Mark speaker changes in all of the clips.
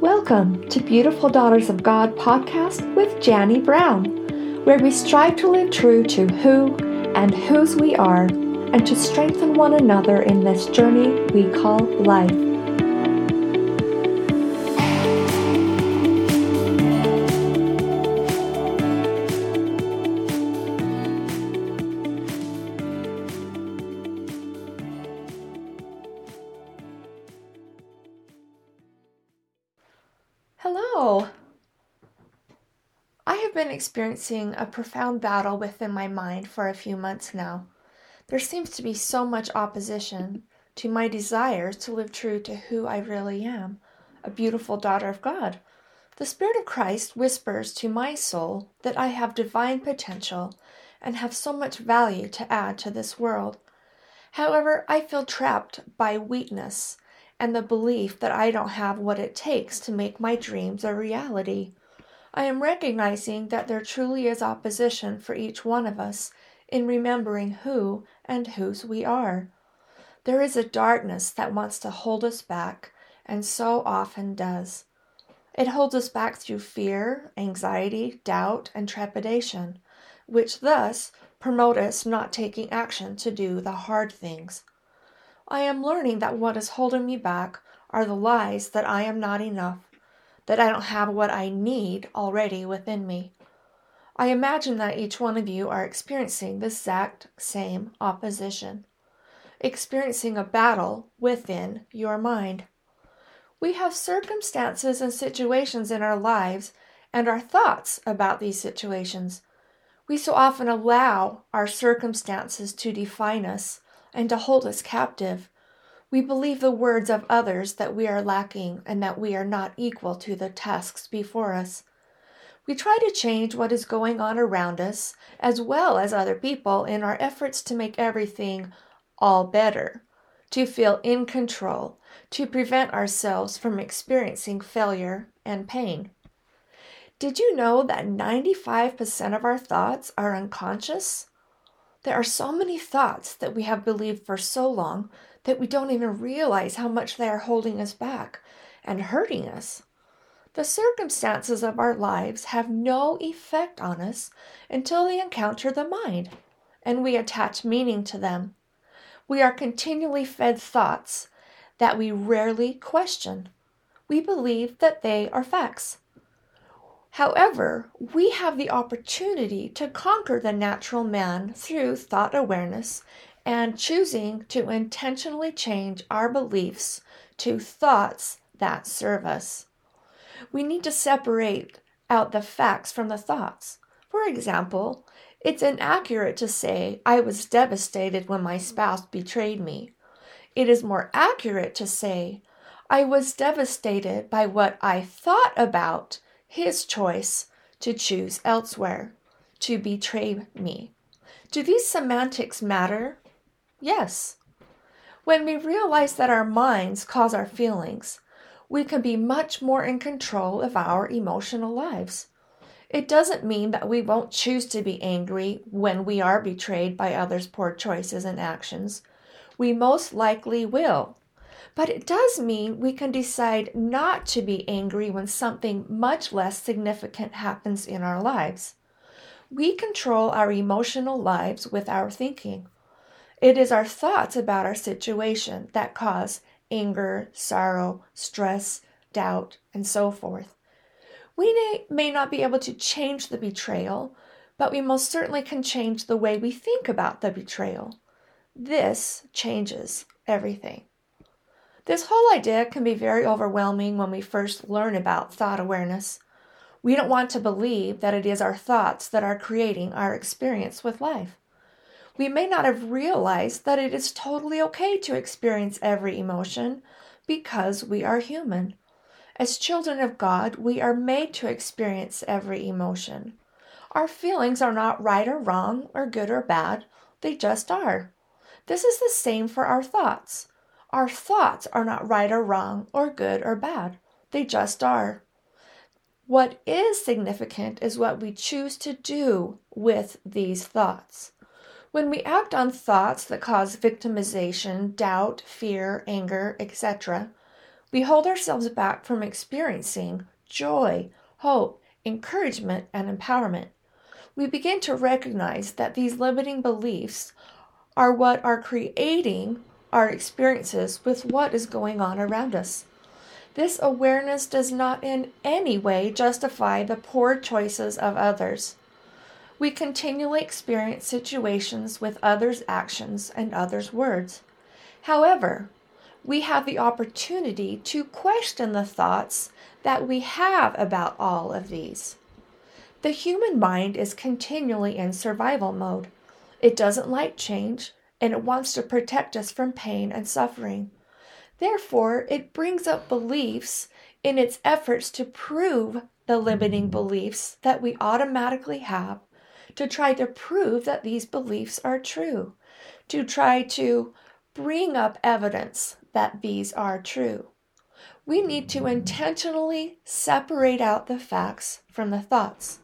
Speaker 1: Welcome to Beautiful Daughters of God podcast with Janie Brown, where we strive to live true to who and whose we are and to strengthen one another in this journey we call life. Hello. I have been experiencing a profound battle within my mind for a few months now. There seems to be so much opposition to my desires to live true to who I really am a beautiful daughter of God. The Spirit of Christ whispers to my soul that I have divine potential and have so much value to add to this world. However, I feel trapped by weakness and the belief that I don't have what it takes to make my dreams a reality. I am recognizing that there truly is opposition for each one of us in remembering who and whose we are. There is a darkness that wants to hold us back, and so often does. It holds us back through fear, anxiety, doubt, and trepidation, which thus promote us not taking action to do the hard things. I am learning that what is holding me back are the lies that I am not enough, that I don't have what I need already within me. I imagine that each one of you are experiencing the exact same opposition, experiencing a battle within your mind. We have circumstances and situations in our lives and our thoughts about these situations. We so often allow our circumstances to define us and to hold us captive. We believe the words of others that we are lacking and that we are not equal to the tasks before us. We try to change what is going on around us as well as other people in our efforts to make everything all better, to feel in control, to prevent ourselves from experiencing failure and pain. Did you know that 95% of our thoughts are unconscious? There are so many thoughts that we have believed for so long that we don't even realize how much they are holding us back and hurting us. The circumstances of our lives have no effect on us until they encounter the mind and we attach meaning to them. We are continually fed thoughts that we rarely question. We believe that they are facts. However, we have the opportunity to conquer the natural man through thought awareness and choosing to intentionally change our beliefs to thoughts that serve us. We need to separate out the facts from the thoughts. For example, it's inaccurate to say, I was devastated when my spouse betrayed me. It is more accurate to say, I was devastated by what I thought about his choice to choose elsewhere, to betray me. Do these semantics matter? Yes. When we realize that our minds cause our feelings, we can be much more in control of our emotional lives. It doesn't mean that we won't choose to be angry when we are betrayed by others' poor choices and actions. We most likely will. But it does mean we can decide not to be angry when something much less significant happens in our lives. We control our emotional lives with our thinking. It is our thoughts about our situation that cause anger, sorrow, stress, doubt, and so forth. We may, not be able to change the betrayal, but we most certainly can change the way we think about the betrayal. This changes everything. This whole idea can be very overwhelming when we first learn about thought awareness. We don't want to believe that it is our thoughts that are creating our experience with life. We may not have realized that it is totally okay to experience every emotion because we are human. As children of God, we are made to experience every emotion. Our feelings are not right or wrong, or good or bad, they just are. This is the same for our thoughts. Our thoughts are not right or wrong, or good or bad, they just are. What is significant is what we choose to do with these thoughts. When we act on thoughts that cause victimization, doubt, fear, anger, etc., we hold ourselves back from experiencing joy, hope, encouragement, and empowerment. We begin to recognize that these limiting beliefs are what are creating our experiences with what is going on around us. This awareness does not in any way justify the poor choices of others. We continually experience situations with others' actions and others' words. However, we have the opportunity to question the thoughts that we have about all of these. The human mind is continually in survival mode. It doesn't like change and it wants to protect us from pain and suffering. Therefore, it brings up beliefs in its efforts to prove the limiting beliefs that we automatically have, to try to prove that these beliefs are true, to try to bring up evidence that these are true. We need to intentionally separate out the facts from the thoughts.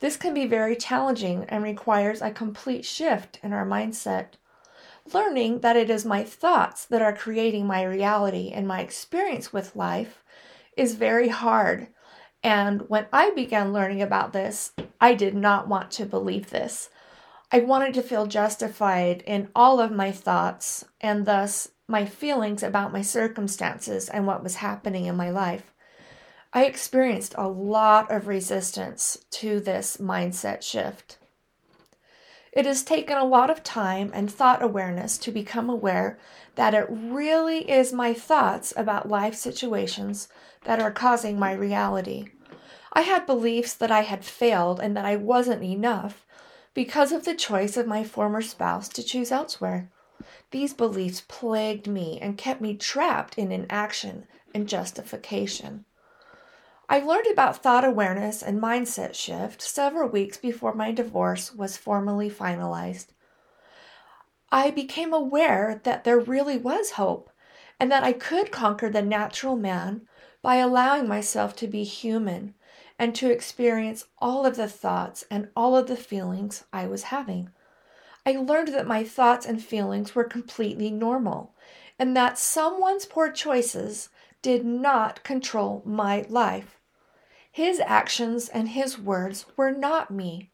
Speaker 1: This can be very challenging and requires a complete shift in our mindset learning that it is my thoughts that are creating my reality and my experience with life is very hard. And when I began learning about this, I did not want to believe this. I wanted to feel justified in all of my thoughts and thus my feelings about my circumstances and what was happening in my life. I experienced a lot of resistance to this mindset shift. It has taken a lot of time and thought awareness to become aware that it really is my thoughts about life situations that are causing my reality. I had beliefs that I had failed and that I wasn't enough because of the choice of my former spouse to choose elsewhere. These beliefs plagued me and kept me trapped in inaction and justification. I learned about thought awareness and mindset shift several weeks before my divorce was formally finalized. I became aware that there really was hope and that I could conquer the natural man by allowing myself to be human and to experience all of the thoughts and all of the feelings I was having. I learned that my thoughts and feelings were completely normal and that someone's poor choices did not control my life. His actions and his words were not me.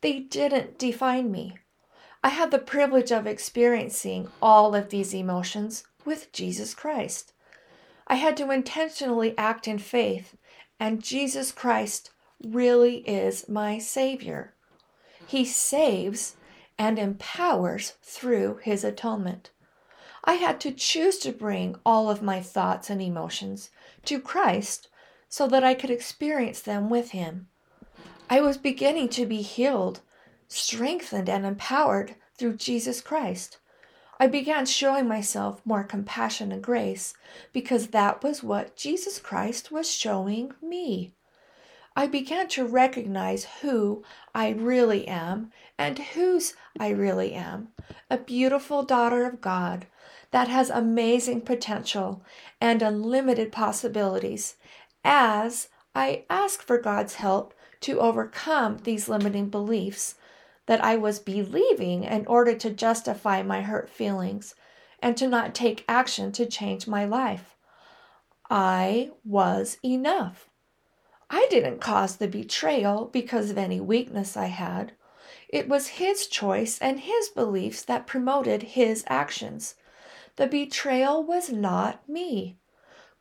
Speaker 1: They didn't define me. I had the privilege of experiencing all of these emotions with Jesus Christ. I had to intentionally act in faith, and Jesus Christ really is my Savior. He saves and empowers through His atonement. I had to choose to bring all of my thoughts and emotions to Christ so that I could experience them with Him. I was beginning to be healed, strengthened, and empowered through Jesus Christ. I began showing myself more compassion and grace because that was what Jesus Christ was showing me. I began to recognize who I really am and whose I really am a beautiful daughter of God that has amazing potential and unlimited possibilities as I ask for God's help to overcome these limiting beliefs that I was believing in order to justify my hurt feelings and to not take action to change my life. I was enough. I didn't cause the betrayal because of any weakness I had. It was his choice and his beliefs that promoted his actions. The betrayal was not me.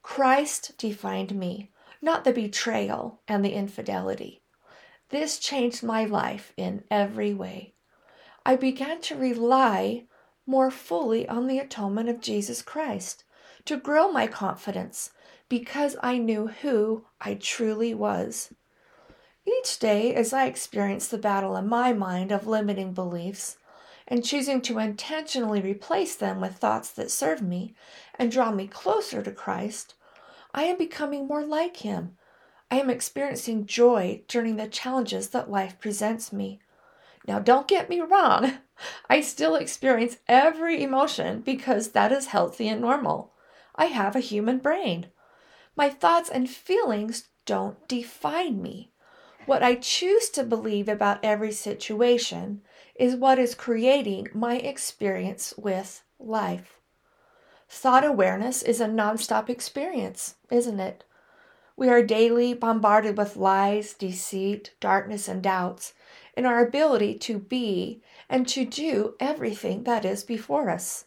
Speaker 1: Christ defined me, not the betrayal and the infidelity. This changed my life in every way. I began to rely more fully on the atonement of Jesus Christ, to grow my confidence because I knew who I truly was. Each day, as I experienced the battle in my mind of limiting beliefs and choosing to intentionally replace them with thoughts that serve me and draw me closer to Christ, I am becoming more like Him. I am experiencing joy during the challenges that life presents me. Now, don't get me wrong, I still experience every emotion because that is healthy and normal. I have a human brain. My thoughts and feelings don't define me. What I choose to believe about every situation is what is creating my experience with life. Thought awareness is a nonstop experience, isn't it? We are daily bombarded with lies, deceit, darkness, and doubts in our ability to be and to do everything that is before us.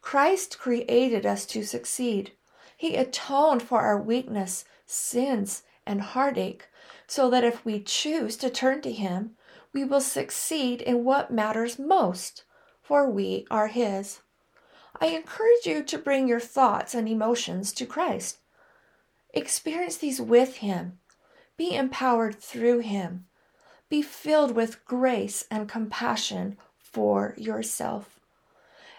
Speaker 1: Christ created us to succeed. He atoned for our weakness, sins, and heartache, so that if we choose to turn to Him, we will succeed in what matters most, for we are His. I encourage you to bring your thoughts and emotions to Christ. Experience these with Him. Be empowered through Him. Be filled with grace and compassion for yourself.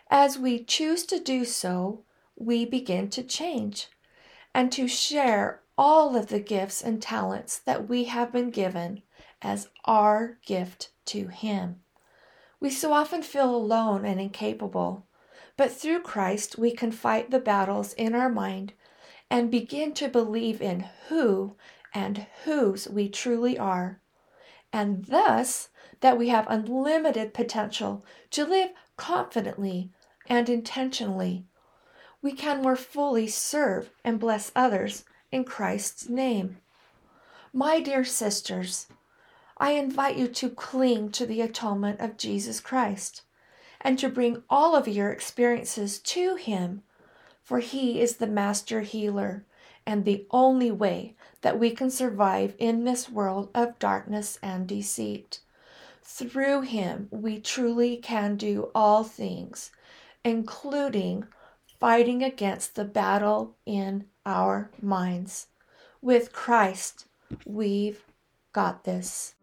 Speaker 1: As we choose to do so, we begin to change and to share all of the gifts and talents that we have been given as our gift to Him. We so often feel alone and incapable, but through Christ we can fight the battles in our mind and begin to believe in who and whose we truly are, and thus that we have unlimited potential to live confidently and intentionally. We can more fully serve and bless others in Christ's name. My dear sisters, I invite you to cling to the atonement of Jesus Christ and to bring all of your experiences to Him for He is the master healer and the only way that we can survive in this world of darkness and deceit. Through Him, we truly can do all things, including fighting against the battle in our minds. With Christ, we've got this.